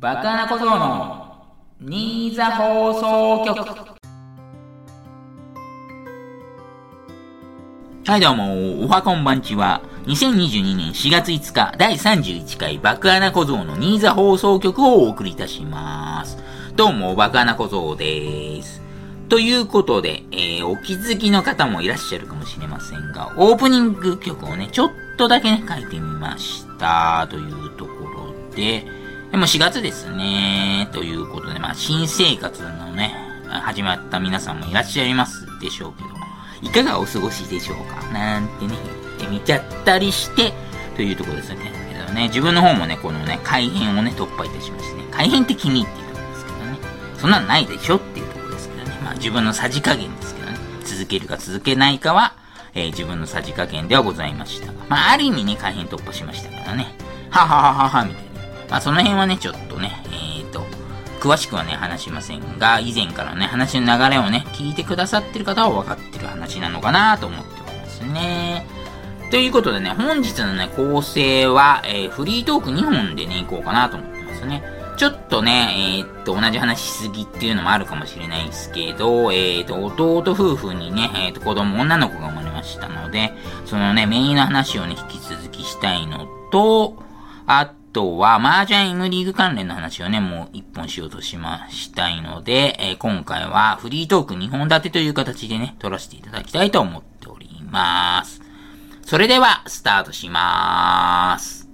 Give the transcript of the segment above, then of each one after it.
バカな小僧の新座放送局はいどうも、おはこんばんちは、2022年4月5日第31回バカな小僧の新座放送局をお送りいたします。どうも、バカな小僧です。ということで、えー、お気づきの方もいらっしゃるかもしれませんが、オープニング曲をね、ちょっとだけね、書いてみました。というところで、でも4月ですね。ということで、まあ、新生活のね、始まった皆さんもいらっしゃいますでしょうけど、いかがお過ごしでしょうかなんてね、言ってみちゃったりして、というところですね。けどね、自分の方もね、このね、改変をね、突破いたしましてね、改変って君っていうところですけどね、そんなんないでしょっていうところですけどね、まあ自分のさじ加減ですけどね、続けるか続けないかは、えー、自分のさじ加減ではございました、まあある意味ね、改変突破しましたからね、ははははは、みたいな。まあ、その辺はね、ちょっとね、えっ、ー、と、詳しくはね、話しませんが、以前からね、話の流れをね、聞いてくださってる方は分かってる話なのかなと思っておりますね。ということでね、本日のね、構成は、えー、フリートーク2本でね、行こうかなと思ってますね。ちょっとね、えー、っと、同じ話しすぎっていうのもあるかもしれないですけど、えー、っと、弟夫婦にね、えっと、子供、女の子が生まれましたので、そのね、メインの話をね、引き続きしたいのと、あとは、麻雀 M リーグ関連の話をね、もう一本しようとしましたいので、えー、今回はフリートーク2本立てという形でね、撮らせていただきたいと思っております。それでは、スタートしまーす。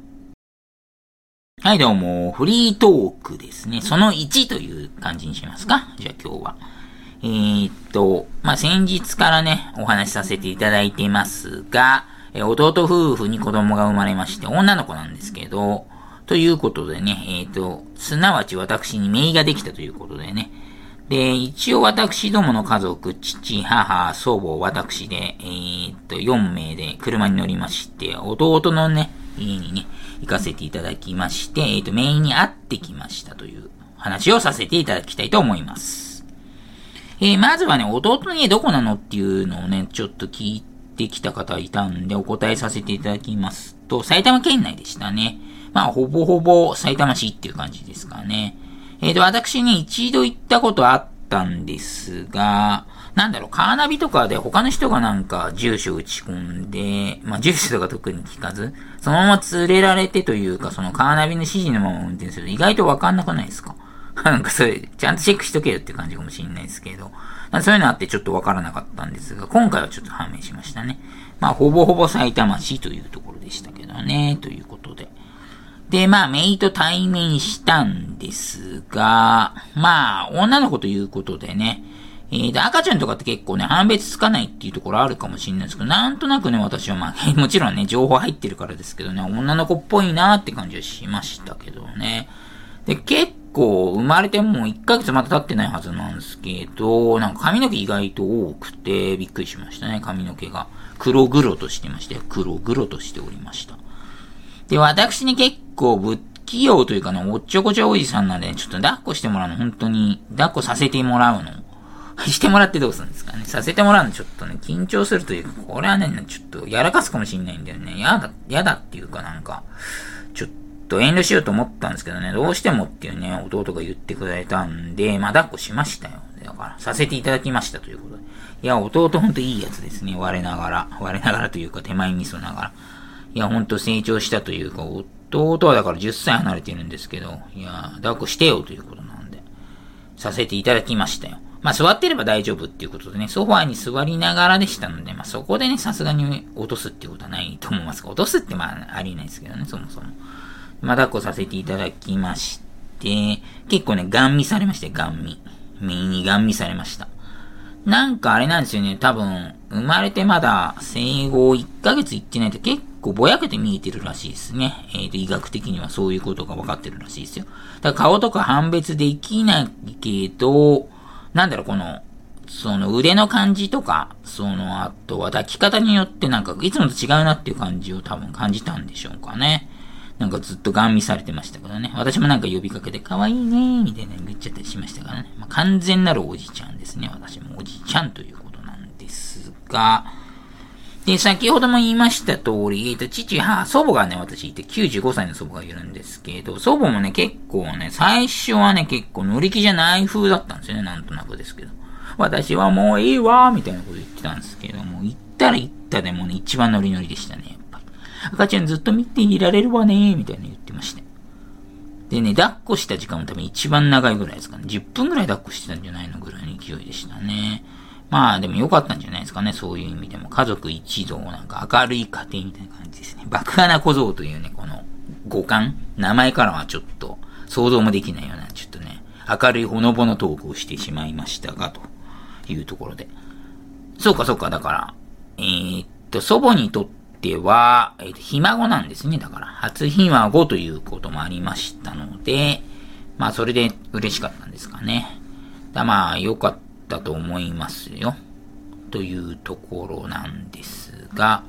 はい、どうも、フリートークですね。その1という感じにしますか？じゃあ今日は。えー、っと、まあ、先日からね、お話しさせていただいていますが、え弟夫婦に子供が生まれまして、女の子なんですけど、ということでね、えっ、ー、と、すなわち私に姪ができたということでね。で、一応私どもの家族、父、母、祖母、私で、えっ、と、4名で車に乗りまして、弟のね、家にね、行かせていただきまして、えっ、ー、と、姪に会ってきましたという話をさせていただきたいと思います。えー、まずはね、弟の家どこなのっていうのをね、ちょっと聞いてきた方いたんで、お答えさせていただきますと、埼玉県内でしたね。まあ、ほぼほぼ埼玉市っていう感じですかね。えっ、ー、と、私に一度行ったことあったんですが、なんだろう、カーナビとかで他の人がなんか住所打ち込んで、まあ住所とか特に聞かず、そのまま連れられてというか、そのカーナビの指示のまま運転すると意外とわかんなくないですか？なんかそれ、ちゃんとチェックしとけよって感じかもしれないですけど、そういうのあってちょっとわからなかったんですが、今回はちょっと判明しましたね。まあ、ほぼほぼ埼玉市というところでしたけどね、ということで。で、まあ、メイと対面したんですが、まあ、女の子ということでね、えー、で、赤ちゃんとかって結構ね、判別つかないっていうところあるかもしれないですけど、なんとなくね、私はまあ、もちろんね、情報入ってるからですけどね、女の子っぽいなーって感じはしましたけどね。で、結構、生まれてもう1ヶ月まだ経ってないはずなんですけど、なんか髪の毛意外と多くて、びっくりしましたね、髪の毛が。黒々としてまして、黒々としておりました。で、私に結構不器用というかね、おっちょこちょおじさんなんで、ちょっと抱っこしてもらうの、本当に、抱っこさせてもらうの。してもらってどうするんですかね。させてもらうのちょっとね、緊張するというか、これはね、ちょっとやらかすかもしんないんだよね。やだ、やだっていうかなんか、ちょっと遠慮しようと思ったんですけどね、どうしてもっていうね、弟が言ってくれたんで、まあ、抱っこしましたよ。だから、させていただきましたということで。いや、弟ほんといいやつですね。我ながら。我ながらというか、手前味噌ながら。いや、ほんと成長したというか、弟はだから10歳離れてるんですけど、いや、抱っこしてよということなんで、させていただきましたよ。まあ、座ってれば大丈夫っていうことでね、ソファーに座りながらでしたので、まあ、そこでね、さすがに落とすっていうことはないと思いますが、落とすってまあ、ありえないですけどね、そもそも。まあ、抱っこさせていただきまして、結構ね、ガン見されまして、ガン見。目にガン見されました。なんかあれなんですよね、多分、生まれてまだ生後1ヶ月いってないと結構ぼやけて見えてるらしいですね。えっ、と、医学的にはそういうことが分かってるらしいですよ。だから顔とか判別できないけど、なんだろう、この、その腕の感じとか、その、あとは抱き方によってなんか、いつもと違うなっていう感じを多分感じたんでしょうかね。なんかずっとガン見されてましたからね。私もなんか呼びかけて、可愛いねみたいな言っちゃったりしましたからね。まあ、完全なるおじちゃんですね。私もおじちゃんということなんですが、で、先ほども言いました通り、えっと、父、母、祖母がね、私いて95歳の祖母がいるんですけど、祖母もね、結構ね、最初はね、結構乗り気じゃない風だったんですよね、なんとなくですけど。私はもういいわ、みたいなこと言ってたんですけども、行ったら行ったでもね、一番ノリノリでしたね、やっぱり。赤ちゃんずっと見ていられるわね、みたいな言ってました。でね、抱っこした時間も多分一番長いぐらいですかね。10分ぐらい抱っこしてたんじゃないのぐらいの勢いでしたね。まあでも良かったんじゃないですかね、そういう意味でも。家族一同、なんか明るい家庭みたいな感じですね。爆穴小僧というね、この五感、名前からはちょっと想像もできないような、ちょっとね、明るいほのぼのトークをしてしまいましたが、というところで。そうかそうか、だから、えー、っと、祖母にとっては、えー、っと、ひ孫なんですね。だから、初ひ孫ということもありましたので、まあ、それで嬉しかったんですかね。だまあ、よかった。ったと思いますよ。というところなんですが、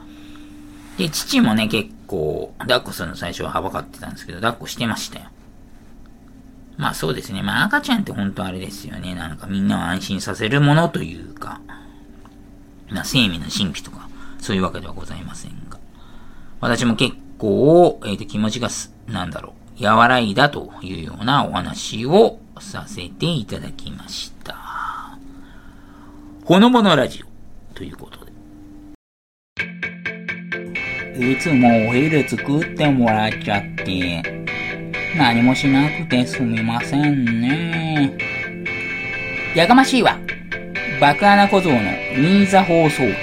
で、父もね、結構、抱っこするの最初ははばかってたんですけど、抱っこしてましたよ。まあそうですね。まあ赤ちゃんって本当あれですよね。なんかみんなを安心させるものというか、まあ生命の神秘とか、そういうわけではございませんが。私も結構、えっ、ー、と気持ちがす、なんだろう、和らいだというようなお話をさせていただきました。ほのぼのラジオということで。いつもお昼作ってもらっちゃって、何もしなくてすみませんね。やかましいわ。爆穴小僧の新座放送局。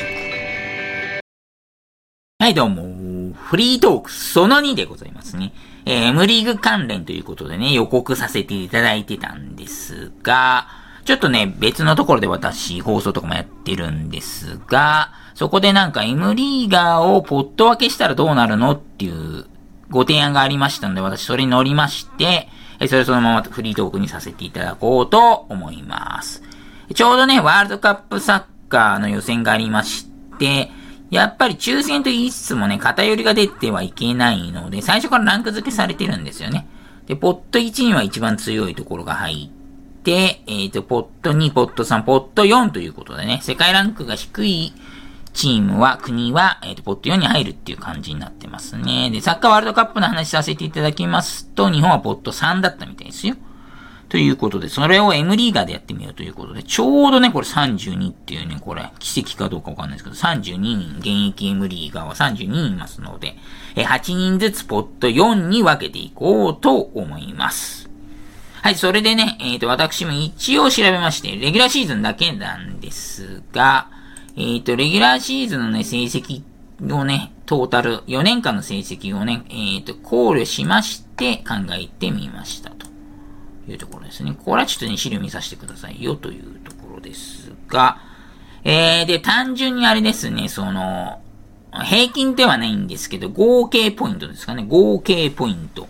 はい、どうも。フリートークその2でございますね。えー、M リーグ関連ということでね、予告させていただいてたんですが、ちょっとね、別のところで私、放送とかもやってるんですが、そこでなんか M リーガーをポット分けしたらどうなるのっていうご提案がありましたので、私それに乗りまして、それそのままフリートークにさせていただこうと思います。ちょうどね、ワールドカップサッカーの予選がありまして、やっぱり抽選と言いつつもね、偏りが出てはいけないので、最初からランク付けされてるんですよね。で、ポット1には一番強いところが入っで、えっ、ー、と、ポット2、ポット3、ポット4ということでね、世界ランクが低いチームは、国は、えっ、ー、と、ポット4に入るっていう感じになってますね。で、サッカーワールドカップの話させていただきますと、日本はポット3だったみたいですよ。ということで、それを M リーガーでやってみようということで、ちょうどね、これ32っていうね、これ、奇跡かどうかわかんないですけど、32人、現役 M リーガーは32人いますので、8人ずつポット4に分けていこうと思います。はい、それでね、えっ、ー、と、私も一応調べまして、レギュラーシーズンだけなんですが、えっ、ー、と、レギュラーシーズンのね、成績をね、トータル、4年間の成績をね、えっ、ー、と、考慮しまして考えてみましたというところですね。これはちょっとね、資料見させてくださいよというところですが、えー、で、単純にあれですね、その、平均ではないんですけど、合計ポイントですかね、合計ポイント。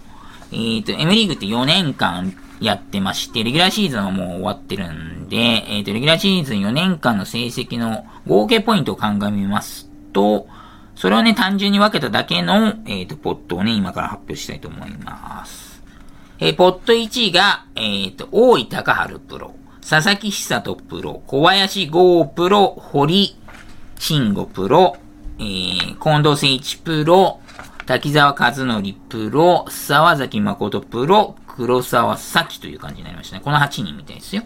えっ、ー、と、M リーグって4年間やってまして、レギュラーシーズンはもう終わってるんで、えっ、ー、と、レギュラーシーズン4年間の成績の合計ポイントを鑑みますと、それをね、単純に分けただけの、えっ、ー、と、ポットをね、今から発表したいと思います。えー、ポット1が、えっ、と、大井高春プロ、佐々木久人プロ、小林剛プロ、堀慎吾プロ、えー、近藤誠一プロ、滝沢和則プロ、沢崎誠プロ、黒沢咲という感じになりましたね。この8人みたいですよ。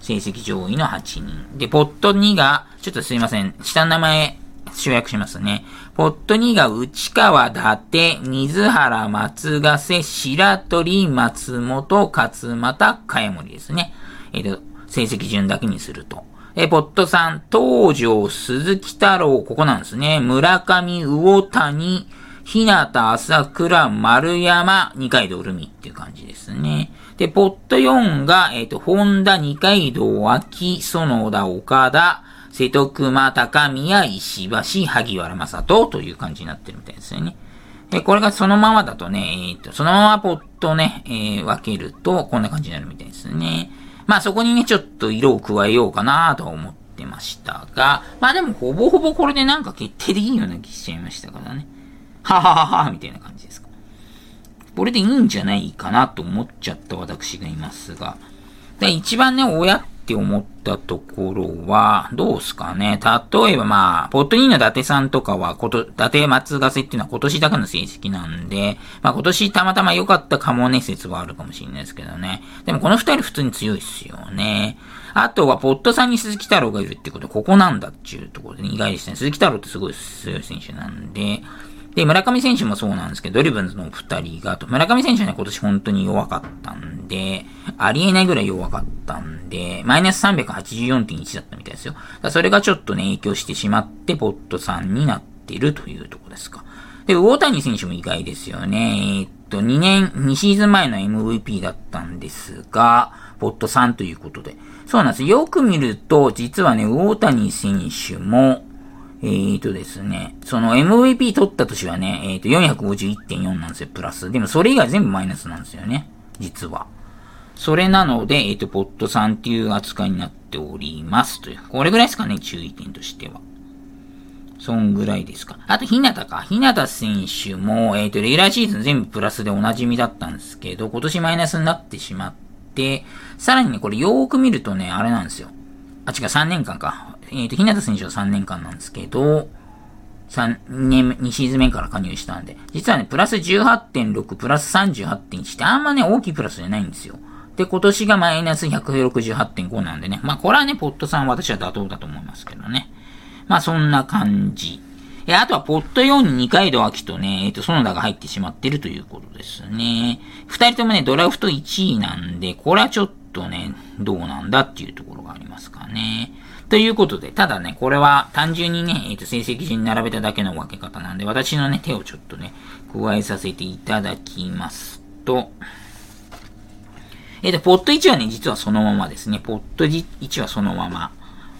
成績上位の8人。で、ポット2が、ちょっとすいません。下の名前、省略しますね。ポット2が内川、伊達、水原、松ヶ瀬、白鳥、松本、勝又、茅森ですね。えっ、ー、と、成績順だけにすると。えポット3、東条、鈴木太郎、ここなんですね。村上、魚谷、日向、朝倉、丸山、二階堂るみっていう感じですね。で、ポット4が、えっ、ー、と、本田、二階堂、秋、園田、岡田、瀬戸熊、高宮、石橋、萩原正人という感じになってるみたいですよね。で、これがそのままだとね、えっ、ー、と、そのままポットね、えー、分けると、こんな感じになるみたいですね。まあそこにね、ちょっと色を加えようかなと思ってましたが、まあでもほぼほぼこれでなんか決定でいいような気しちゃいましたからね。はははは、みたいな感じですか。これでいいんじゃないかなと思っちゃった私がいますが。で、一番ね、おやって思ったところは、どうすかね。例えばまあ、ポット2の伊達さんとかは、こと、伊達松ヶ瀬っていうのは今年だけの成績なんで、まあ今年たまたま良かったかもね説はあるかもしれないですけどね。でもこの二人普通に強いっすよね。あとは、ポットさんに鈴木太郎がいるってことここなんだっていうところで、ね、意外でしたね。鈴木太郎ってすごい強い選手なんで、で、村上選手もそうなんですけど、ドリブンズの二人が、と、村上選手は、今年本当に弱かったんで、ありえないぐらい弱かったんで、マイナス384.1だったみたいですよ。それがちょっとね、影響してしまって、ポットさんになってるというとこですか。で、大谷選手も意外ですよね。えっと、2年、2シーズン前の MVP だったんですが、ポット3ということで。そうなんです。よく見ると、実はね、大谷選手も、えーとですね、その MVP 取った年はね、えーと451.4なんですよ、プラス。でもそれ以外全部マイナスなんですよね、実は。それなので、えっ、ー、と、ポットさんっていう扱いになっておりますという。これぐらいですかね、注意点としては。そんぐらいですか。あと、ひなたか。ひなた選手も、えっ、ー、と、レギュラーシーズン全部プラスでおなじみだったんですけど、今年マイナスになってしまって、さらにね、これよーく見るとね、あれなんですよ。あ、違う、3年間か。えっ、ー、と、日向選手は3年間なんですけど、3年、2シーズン目から加入したんで、実はね、プラス18.6、プラス38.1ってあんまね、大きいプラスじゃないんですよ。で、今年がマイナス168.5なんでね。まあ、これはね、ポットさん私は妥当だと思いますけどね。まあ、そんな感じ。え、あとは、ポット4に二階堂秋とね、えっ、ー、と、園田が入ってしまってるということですね。二人ともね、ドラフト1位なんで、これはちょっとね、どうなんだっていうところがありますかね。ということで、ただね、これは単純にね、えっ、ー、と、成績順に並べただけの分け方なんで、私のね、手をちょっとね、加えさせていただきますと、えっ、ー、と、ポット1はね、実はそのままですね。ポット1はそのまま。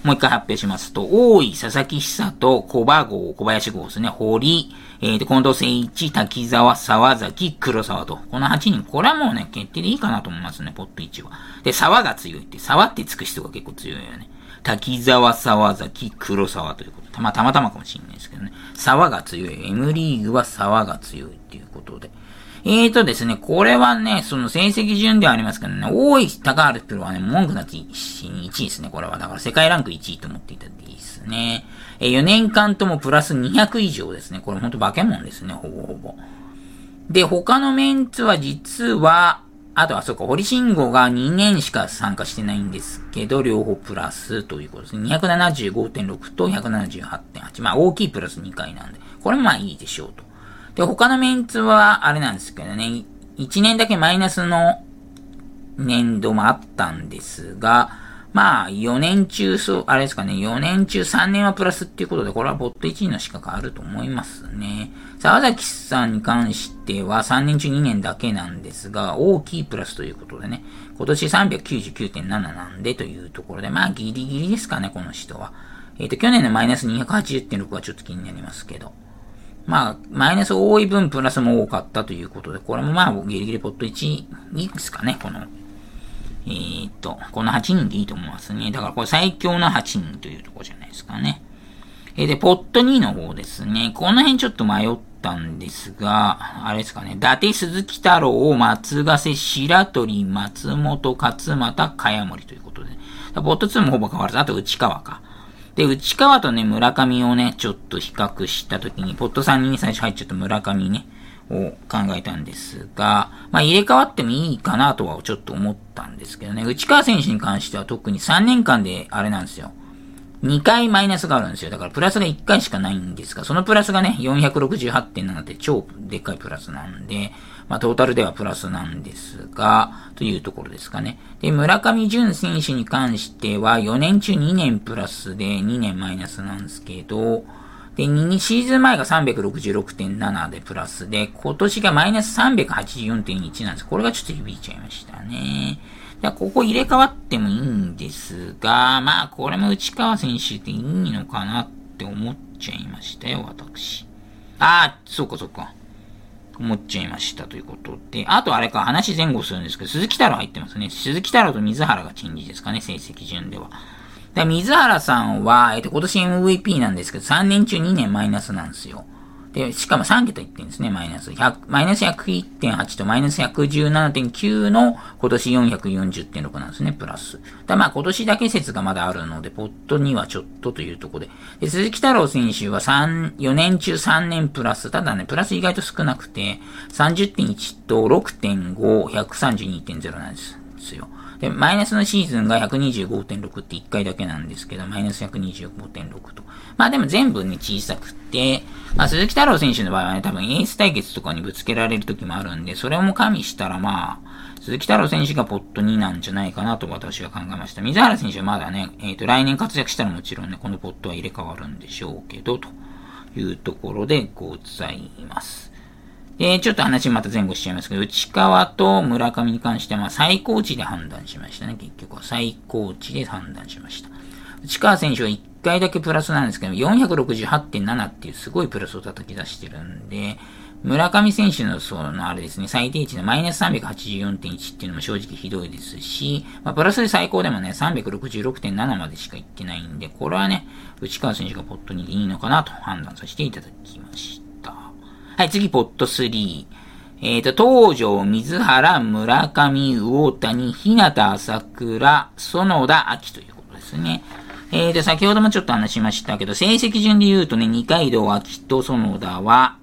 もう一回発表しますと、大井、佐々木久と小場号、小林号ですね。堀、えっ、ー、と、近藤誠一、滝沢、沢崎、黒沢と。この8人、これはもうね、決定でいいかなと思いますね、ポット1は。で、沢が強いって、沢ってつく人が結構強いよね。滝沢、沢崎、黒沢ということ。ま、たまたまかもしれないですけどね。沢が強い。M リーグは沢が強いっていうことで。えーとですね、これはね、その成績順ではありますけどね、大い高原プロはね、文句なき1位ですね、これは。だから世界ランク1位と思っていただいいですね。えー、4年間ともプラス200以上ですね。これほんと化け物ですね、ほぼほぼ。で、他のメンツは実は、あとは、そうか、堀信号が2年しか参加してないんですけど、両方プラスということですね。275.6と178.8。まあ、大きいプラス2回なんで、これもまあいいでしょうと。で、他のメンツは、あれなんですけどね、1年だけマイナスの年度もあったんですが、まあ、4年中、そう、あれですかね、4年中3年はプラスっていうことで、これはボット1位の資格あると思いますね。沢崎さんに関しては3年中2年だけなんですが、大きいプラスということでね、今年399.7なんでというところで、まあ、ギリギリですかね、この人は。えっ、ー、と、去年のマイナス280.6はちょっと気になりますけど。まあ、マイナス多い分プラスも多かったということで、これもまあ、ギリギリポット1いですかね、この、えー、っと、この8人でいいと思いますね。だからこれ最強の8人というとこじゃないですかね。えー、で、ポット2の方ですね。この辺ちょっと迷ったんですが、あれですかね。伊達鈴木太郎、松ヶ瀬、白鳥、松本、勝又、茅森ということで。ポット2もほぼ変わらず、あと内川か。で、内川とね、村上をね、ちょっと比較したときに、ポット3人に最初入っちゃった村上ね、を考えたんですが、まあ入れ替わってもいいかなとはちょっと思ったんですけどね、内川選手に関しては特に3年間であれなんですよ。2回マイナスがあるんですよ。だからプラスが1回しかないんですが、そのプラスがね、468.7って超でっかいプラスなんで、まあ、トータルではプラスなんですが、というところですかね。で、村上淳選手に関しては、4年中2年プラスで2年マイナスなんですけど、で、2シーズン前が366.7でプラスで、今年がマイナス384.1なんです。これがちょっと響いちゃいましたね。でここ入れ替わってもいいんですが、まあ、これも内川選手でいいのかなって思っちゃいましたよ、私。ああ、そうかそうか。思っちゃいましたということで、あとあれか、話前後するんですけど、鈴木太郎入ってますね。鈴木太郎と水原がチンジですかね、成績順では。で、水原さんは、えっと、今年 MVP なんですけど、3年中2年マイナスなんですよ。で、しかも3桁いってんですね、マイナス。100マイナス101.8とマイナス117.9の今年440.6なんですね、プラス。だまあ今年だけ説がまだあるので、ポットにはちょっとというところで。で、鈴木太郎選手は3、4年中3年プラス。ただね、プラス意外と少なくて、30.1と6.5、132.0なんですよ。で、マイナスのシーズンが125.6って1回だけなんですけど、マイナス125.6と。まあでも全部ね、小さくて、まあ鈴木太郎選手の場合はね、多分エース対決とかにぶつけられる時もあるんで、それも加味したらまあ、鈴木太郎選手がポット2なんじゃないかなと私は考えました。水原選手はまだね、えっ、ー、と、来年活躍したらもちろんね、このポットは入れ替わるんでしょうけど、というところでございます。で、ちょっと話また前後しちゃいますけど、内川と村上に関しては最高値で判断しましたね、結局は。最高値で判断しました。内川選手は1回だけプラスなんですけど、468.7っていうすごいプラスを叩き出してるんで、村上選手のそのあれですね、最低値のマイナス384.1っていうのも正直ひどいですし、まあ、プラスで最高でもね、366.7までしかいってないんで、これはね、内川選手がポット2でいいのかなと判断させていただきました。はい、次、ポット3。えっ、ー、と、東条、水原、村上、魚谷、日向、朝倉、園田、秋ということですね。えっ、ー、と、先ほどもちょっと話しましたけど、成績順で言うとね、二階堂、秋と園田は、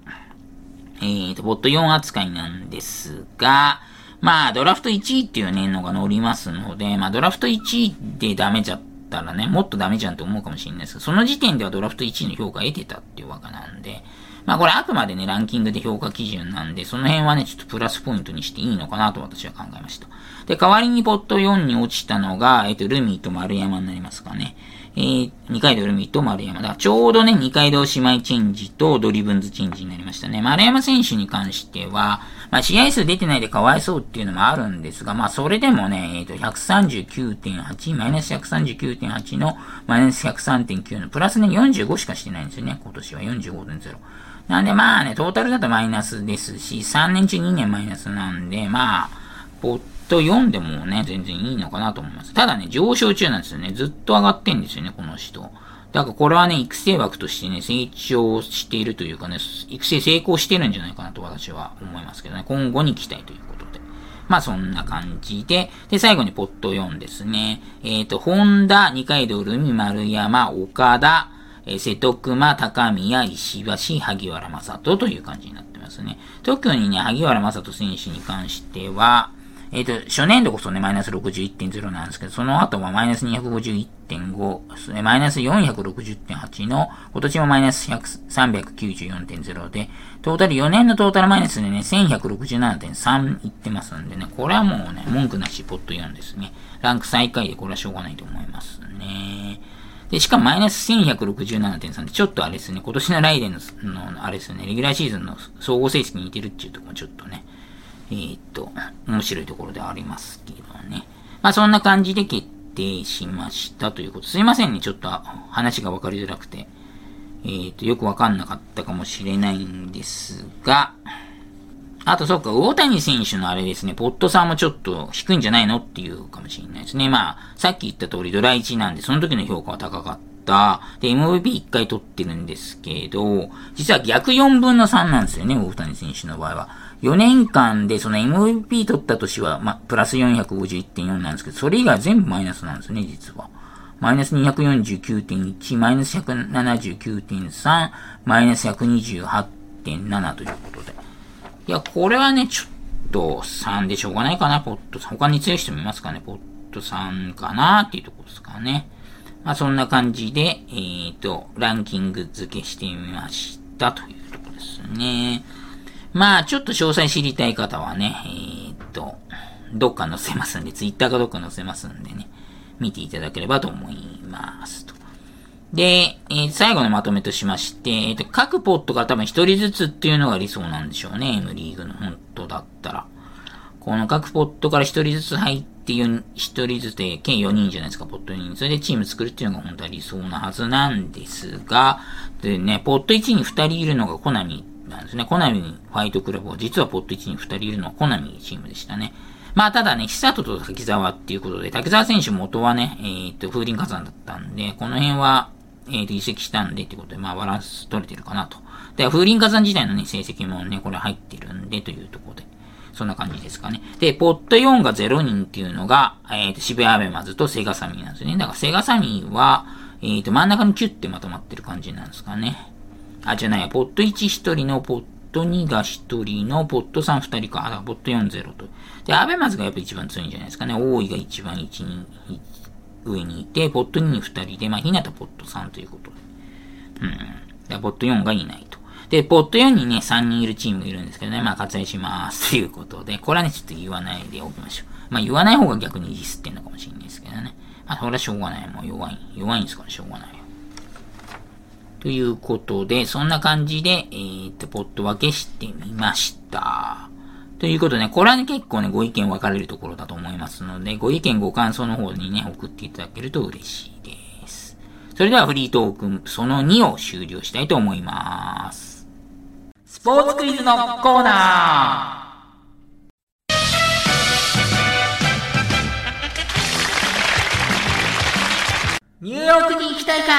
えっ、ー、と、ポット4扱いなんですが、まあ、ドラフト1位っていうね、のが乗りますので、まあ、ドラフト1位でダメじゃったらね、もっとダメじゃんって思うかもしれないですけど、その時点ではドラフト1位の評価得てたっていうわけなんで、まあこれあくまでね、ランキングで評価基準なんで、その辺はね、ちょっとプラスポイントにしていいのかなと私は考えました。で、代わりにポット4に落ちたのが、えっ、と、ルミと丸山になりますかね。えー、二階堂ルミと丸山。だちょうどね、二階堂姉妹チェンジとドリブンズチェンジになりましたね。丸山選手に関しては、まあ、試合数出てないでかわいそうっていうのもあるんですが、まあ、それでもね、えっ、ー、と、139.8、マイナス139.8のマイナス103.9のプラスね、45しかしてないんですよね。今年は45.0。なんでまあね、トータルだとマイナスですし、3年中2年マイナスなんで、まあ、ポット4でもね、全然いいのかなと思います。ただね、上昇中なんですよね。ずっと上がってんですよね、この人。だからこれはね、育成枠としてね、成長しているというかね、育成成功してるんじゃないかなと私は思いますけどね、今後に期待ということで。まあそんな感じで、で、最後にポット4ですね。えっ、ー、と、ホンダ、二階堂、ルミ、丸山、岡田、えー、瀬戸熊、高宮、石橋、萩原正人という感じになってますね。特にね、萩原正人選手に関しては、えっ、ー、と、初年度こそね、マイナス61.0なんですけど、その後はマイナス251.5、マイナス460.8の、今年もマイナス394.0で、トータル4年のトータルマイナスでね、1167.3いってますんでね、これはもうね、文句なしポット4ですね。ランク最下位でこれはしょうがないと思いますね。で、しかもマイナス1167.3で、ちょっとあれですね、今年のライデンの、のあれですね、レギュラーシーズンの総合成績に似てるっていうところもちょっとね、えー、っと、面白いところではありますけどね。まあそんな感じで決定しましたということ。すいませんね、ちょっと話がわかりづらくて。えー、っと、よくわかんなかったかもしれないんですが、あと、そっか、大谷選手のあれですね、ポットさんもちょっと低いんじゃないのっていうかもしれないですね。まあ、さっき言った通りドラ1なんで、その時の評価は高かった。で、MVP1 回取ってるんですけど、実は逆4分の3なんですよね、大谷選手の場合は。4年間でその MVP 取った年は、まあ、プラス451.4なんですけど、それ以外全部マイナスなんですね、実は。マイナス249.1、マイナス179.3、マイナス128.7ということで。いや、これはね、ちょっと3でしょうがないかな、ポット他に強い人もいますかね、ポット3かなっていうとこですかね。まあ、そんな感じで、えっ、ー、と、ランキング付けしてみましたというところですね。まあ、ちょっと詳細知りたい方はね、えっ、ー、と、どっか載せますんで、ツイッターかどっか載せますんでね、見ていただければと思いますと。で、えー、最後のまとめとしまして、えっ、ー、と、各ポットから多分一人ずつっていうのが理想なんでしょうね。M リーグの本当だったら。この各ポットから一人ずつ入って一人ずつで、計4人じゃないですか、ポットに。それでチーム作るっていうのが本当は理想なはずなんですが、でね、ポット1に2人いるのがコナミなんですね。コナミファイトクラブは、実はポット1に2人いるのはコナミチームでしたね。まあ、ただね、久里と滝沢っていうことで、滝沢選手元はね、えー、っと、風林火山だったんで、この辺は、えっ、ー、と、移籍したんでってことで、まあ、バランス取れてるかなと。で、風林火山自体のね、成績もね、これ入ってるんでというところで。そんな感じですかね。で、ポット4が0人っていうのが、えっ、ー、と、渋谷アベマズとセガサミーなんですね。だからセガサミーは、えっ、ー、と、真ん中にキュッてまとまってる感じなんですかね。あ、じゃない、ポット1 1人のポット2が1人のポット3 2人か。あ、ポット4 0と。で、アベマズがやっぱ一番強いんじゃないですかね。大井が一番1、2、上にいて、ポット2に2人で、まあ、ひなたポット3ということで。うん。で、ポット4がいないと。で、ポット4にね、3人いるチームいるんですけどね、まあ割愛します。ということで、これはね、ちょっと言わないでおきましょう。まあ言わない方が逆にディスってんのかもしれないですけどね。まあそれはしょうがない。もう弱い。弱いんですからしょうがないよ。ということで、そんな感じで、えー、っと、ポット分けしてみました。ということで、ね、これはね、結構ね、ご意見分かれるところだと思いますので、ご意見、ご感想の方にね、送っていただけると嬉しいです。それではフリートーク、その2を終了したいと思います。スポーツクイズのコーナーニューヨークに行きたいか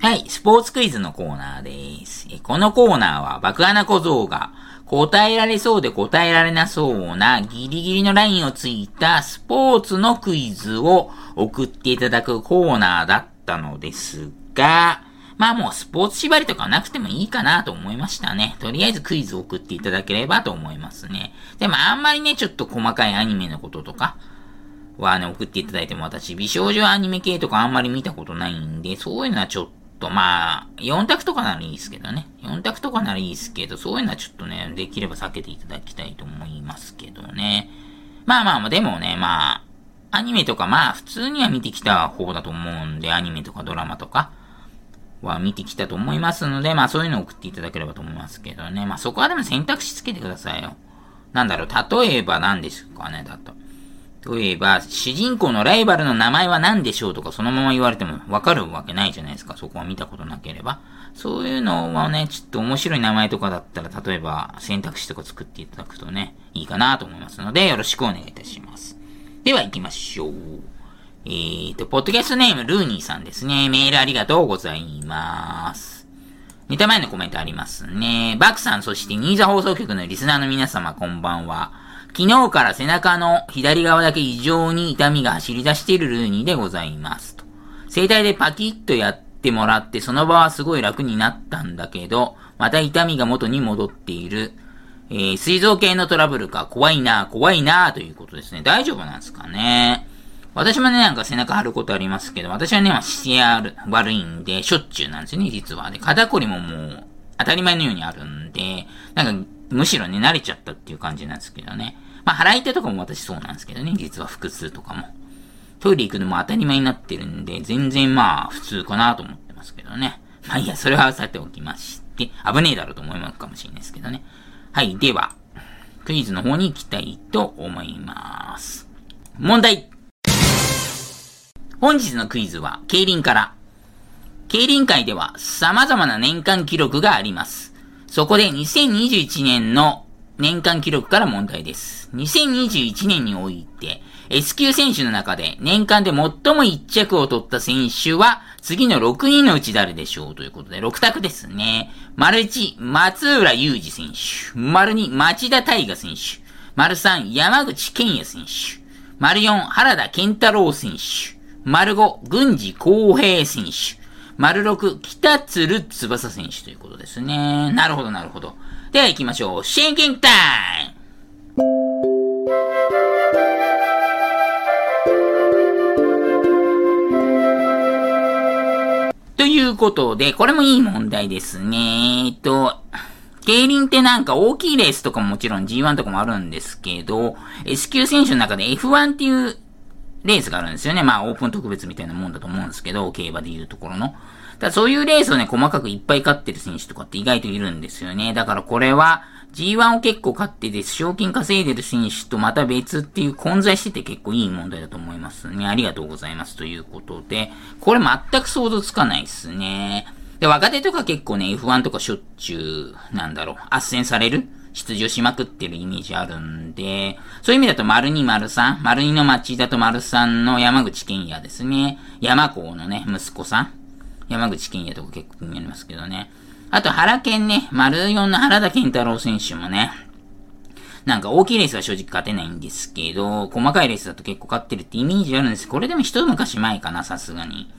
はい、スポーツクイズのコーナーです。このコーナーは爆穴小僧が答えられそうで答えられなそうなギリギリのラインをついたスポーツのクイズを送っていただくコーナーだったのですが、まあもうスポーツ縛りとかなくてもいいかなと思いましたね。とりあえずクイズを送っていただければと思いますね。でもあんまりね、ちょっと細かいアニメのこととかはね、送っていただいても私、美少女アニメ系とかあんまり見たことないんで、そういうのはちょっとまあ、4択とかならいいですけどね。4択とかならいいですけど、そういうのはちょっとね、できれば避けていただきたいと思いますけどね。まあまあ、でもね、まあ、アニメとかまあ普通には見てきた方だと思うんで、アニメとかドラマとか。は見てきたと思いますので、まあそういうのを送っていただければと思いますけどね。まあそこはでも選択肢つけてくださいよ。なんだろう、例えば何ですかね、だと。例えば、主人公のライバルの名前は何でしょうとかそのまま言われてもわかるわけないじゃないですか。そこは見たことなければ。そういうのはね、ちょっと面白い名前とかだったら、例えば選択肢とか作っていただくとね、いいかなと思いますので、よろしくお願いいたします。では行きましょう。えーと、ポッドキャストネームルーニーさんですね。メールありがとうございます。ネタ前のコメントありますね。バクさん、そしてニーザ放送局のリスナーの皆様、こんばんは。昨日から背中の左側だけ異常に痛みが走り出しているルーニーでございますと。整体でパキッとやってもらって、その場はすごい楽になったんだけど、また痛みが元に戻っている。えー、水臓系のトラブルか、怖いな、怖いな、ということですね。大丈夫なんですかね。私もね、なんか背中張ることありますけど、私はね、まあ、姿勢悪いんで、しょっちゅうなんですよね、実は。で、肩こりももう、当たり前のようにあるんで、なんか、むしろね、慣れちゃったっていう感じなんですけどね。まあ、腹痛とかも私そうなんですけどね、実は腹痛とかも。トイレ行くのも当たり前になってるんで、全然まあ、普通かなと思ってますけどね。まあいいや、それはさておきまして、危ねえだろうと思いますかもしれないですけどね。はい、では、クイズの方に行きたいと思います。問題本日のクイズは、競輪から。競輪界では様々な年間記録があります。そこで2021年の年間記録から問題です。2021年において、S 級選手の中で年間で最も1着を取った選手は、次の6人のうち誰でしょうということで、6択ですね。丸1、松浦雄二選手。丸2、町田大河選手。丸3、山口健也選手。丸4、原田健太郎選手。丸5、軍事公平選手。丸6、北鶴翼選手ということですね。なるほど、なるほど。では行きましょう。シンキングタイムということで、これもいい問題ですね。えっと、競輪ってなんか大きいレースとかももちろん G1 とかもあるんですけど、S 級選手の中で F1 っていうレースがあるんですよね。まあ、オープン特別みたいなもんだと思うんですけど、競馬でいうところの。だそういうレースをね、細かくいっぱい勝ってる選手とかって意外といるんですよね。だからこれは、G1 を結構勝ってて、賞金稼いでる選手とまた別っていう混在してて結構いい問題だと思いますね。ありがとうございますということで、これ全く想像つかないっすね。で、若手とか結構ね、F1 とかしょっちゅう、なんだろう、斡旋される出場しまくってるイメージあるんで、そういう意味だと丸2丸3、丸2の町田と丸3の山口健也ですね。山子のね、息子さん。山口健也とか結構気になりますけどね。あと原健ね、丸4の原田健太郎選手もね、なんか大きいレースは正直勝てないんですけど、細かいレースだと結構勝ってるってイメージあるんです。これでも一昔前かな、さすがに。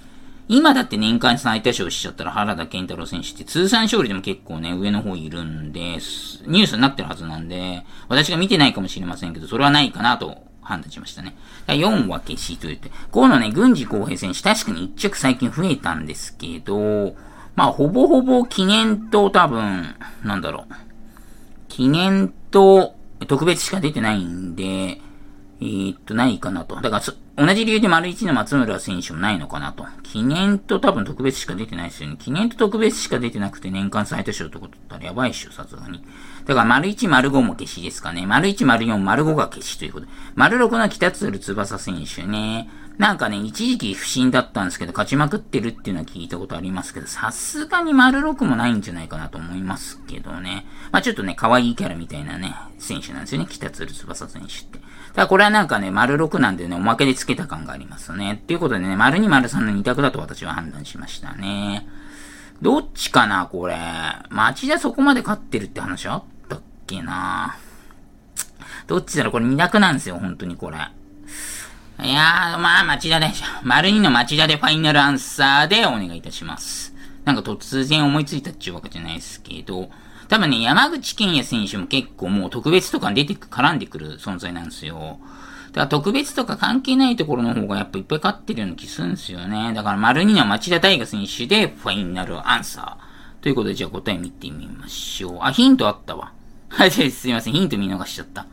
今だって年間最多勝しちゃったら原田健太郎選手って通算勝利でも結構ね、上の方いるんです、ニュースになってるはずなんで、私が見てないかもしれませんけど、それはないかなと判断しましたね。4は消しと言って。このね、軍事公平選手、確かに一着最近増えたんですけど、まあ、ほぼほぼ記念と多分、なんだろう。記念と特別しか出てないんで、えー、っと、ないかなと。だから、同じ理由で丸1の松村選手もないのかなと。記念と多分特別しか出てないですよね。記念と特別しか出てなくて年間最多勝ってことだったらやばいっしょ、さすがに。だから、丸1、丸5も消しですかね。丸1、丸4、丸5が消しということで。丸6の北鶴翼選手ね。なんかね、一時期不審だったんですけど、勝ちまくってるっていうのは聞いたことありますけど、さすがに丸6もないんじゃないかなと思いますけどね。まあちょっとね、可愛いキャラみたいなね、選手なんですよね。北鶴翼選手って。ただこれはなんかね、丸6なんでね、おまけでつけた感がありますよね。っていうことでね、丸2、丸3の2択だと私は判断しましたね。どっちかな、これ。町田そこまで勝ってるって話あっけなどっちだろう？これ2択なんですよ、本当にこれ。いやー、まあ、町田でしょ。丸2の町田でファイナルアンサーでお願いいたします。なんか突然思いついたっちゅうわけじゃないですけど、多分ね、山口健也選手も結構もう特別とかに出てく、絡んでくる存在なんですよ。だから特別とか関係ないところの方がやっぱいっぱい勝ってるような気するんですよね。だから丸2の町田大河選手でファイナルアンサー。ということでじゃあ答え見てみましょう。あ、ヒントあったわ。はい、すいません。ヒント見逃しちゃった。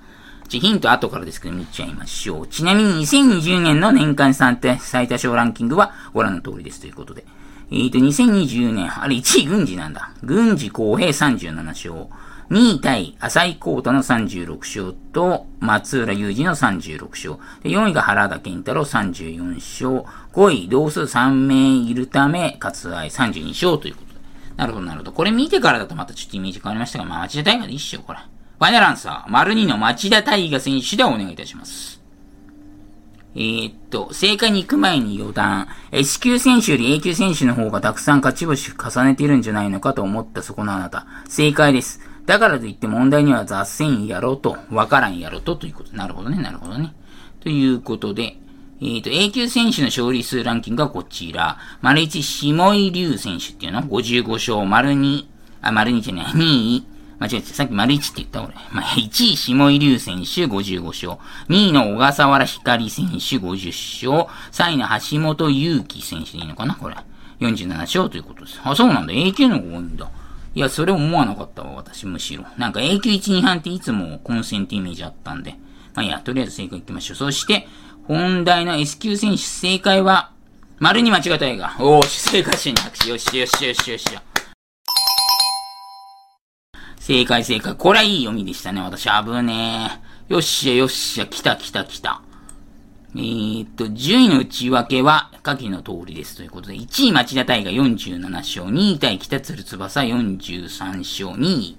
じゃ、ヒント後からですけど見ちゃいましょう。ちなみに2020年の年間算定最多勝ランキングはご覧の通りですということで。えーと、2020年、あれ1位軍事なんだ。軍事公平37勝。2位対浅井光太の36勝と、松浦雄二の36勝。で4位が原田健太郎34勝。5位、同数3名いるため、勝愛32勝ということ。なるほど、なるほど。これ見てからだとまたちょっとイメージ変わりましたが、まあ、町田大河でいいっしょ、これ。ファイナルアンサー、丸2の町田大河選手でお願いいたします。えー、っと、正解に行く前に余談。S 級選手より A 級選手の方がたくさん勝ち星重ねているんじゃないのかと思ったそこのあなた。正解です。だからといって問題には雑線やろうと、わからんやろうとということ。なるほどね、なるほどね。ということで、えっ、ー、と、A 級選手の勝利数ランキングがこちら。丸1、下井龍選手っていうの ?55 勝、丸2、あ、丸2じゃない、2位、間違えてさっき丸1って言った俺。まあ、1位、下井龍選手55勝。2位の小笠原光選手50勝。3位の橋本祐希選手でいいのかな？これ。47勝ということです。あ、そうなんだ。A 級の方が多いんだ。いや、それ思わなかったわ、私、むしろ。なんか A 級1、2班っていつも混戦ってイメージあったんで。まあ、いや、とりあえず正解いきましょう。そして、本題の S 級選手、正解は、丸に間違ったいが。おー、正解しに拍手。よしよしよしよしよ。正解正解。これはいい読みでしたね。私、危ねえ。よっしゃよっしゃ、来た来た来た。えー、っと、順位の内訳は下記の通りです。ということで、1位町田大が47勝、2位対北鶴翼43勝、2位、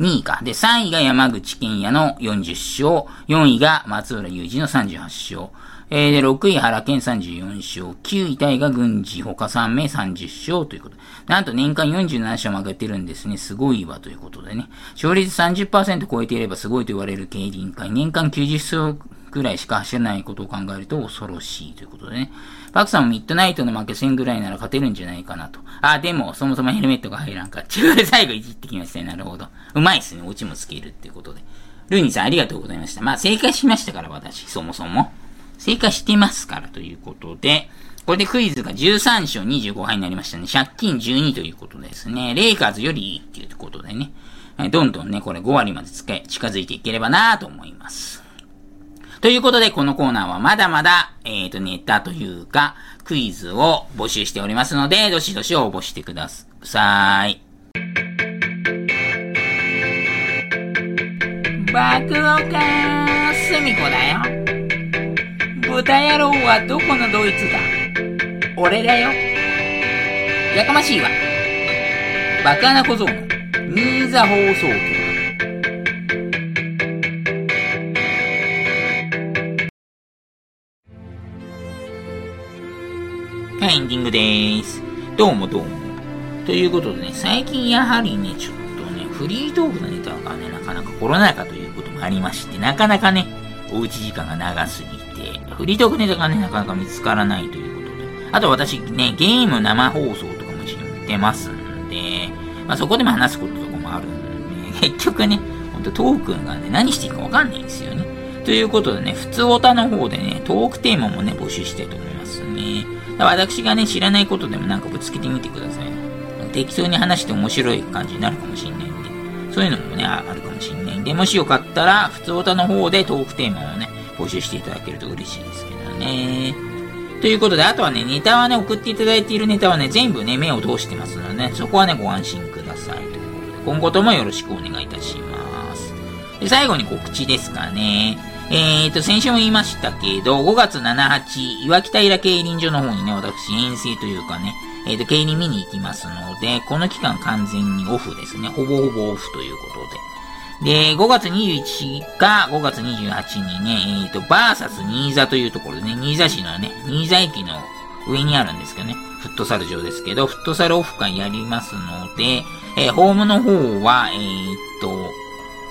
2位か。で、3位が山口県也の40勝、4位が松浦雄二の38勝、えー、で、6位原健34勝、9位タイが軍事他3名30勝ということで。なんと年間47勝負けてるんですね。すごいわということでね。勝率30%超えていればすごいと言われる競輪会。年間90勝くらいしか走らないことを考えると恐ろしいということでね。パクさんもミッドナイトの負け戦ぐらいなら勝てるんじゃないかなと。あ、でも、そもそもヘルメットが入らんか。中で最後いじってきましたね。なるほど。うまいっすね。オチもつけるっていうことで。ルーニーさんありがとうございました。まあ、正解しましたから、私、そもそも。正解してますからということで、これでクイズが13勝25敗になりましたね。借金12ということですね。レイカーズよりいいっていうことでね。どんどんね、これ5割まで近づいていければなと思います。ということで、このコーナーはまだまだ、えっ、ー、と、ネタというか、クイズを募集しておりますので、どしどし応募してください。爆音かー、すみこだよ。豚野郎はどこのドイツだ？俺だよ。やかましいわ。バカな小僧の新座放送局。がエンディングです。どうもどうも。ということでね、最近やはりね、ちょっとね、フリートークのネタがね、なかなかコロナ禍ということもありまして、なかなかね、おうち時間が長すぎて、フリートークネタがね、なかなか見つからないということで。あと私ね、ゲーム生放送とかもしてますんで、まあそこでも話すこととかもあるんで、結局ね、ほんとトークンがね、何していいかわかんないんですよね。ということでね、普通オタの方でね、トークテーマもね、募集したいと思います。私がね、知らないことでもなんかぶつけてみてください。適当に話して面白い感じになるかもしれないんで、そういうのもね、あるかもしれないんで、もしよかったら、普通オタの方でトークテーマをね、募集していただけると嬉しいですけどね。ということで、あとはね、ネタはね、送っていただいているネタはね、全部ね、目を通してますので、ね、そこはね、ご安心ください。ということで、今後ともよろしくお願いいたします。で、最後に告知ですかね。えーと、先週も言いましたけど、5月7、8、岩北平競輪場の方にね、私遠征というかね、えーと、競輪見に行きますので、この期間完全にオフですね。ほぼほぼオフということで。で、5月21か5月28にね、え、ー、と、バーサス新座というところでね、新座市のね、新座駅の上にあるんですけどね、フットサル場ですけど、フットサルオフ会やりますので、えー、ホームの方は、えっ、と、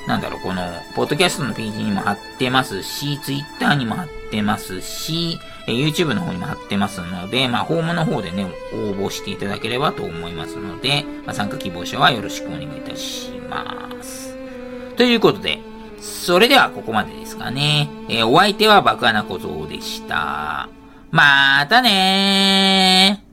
なんだろう、この、ポッドキャストのページにも貼ってますし、ツイッターにも貼ってますし、え YouTube の方にも貼ってますので、まあ、ホームの方でね、応募していただければと思いますので、まあ、参加希望者はよろしくお願いいたします。ということで、それではここまでですかね。え、お相手は爆穴小僧でした。またねー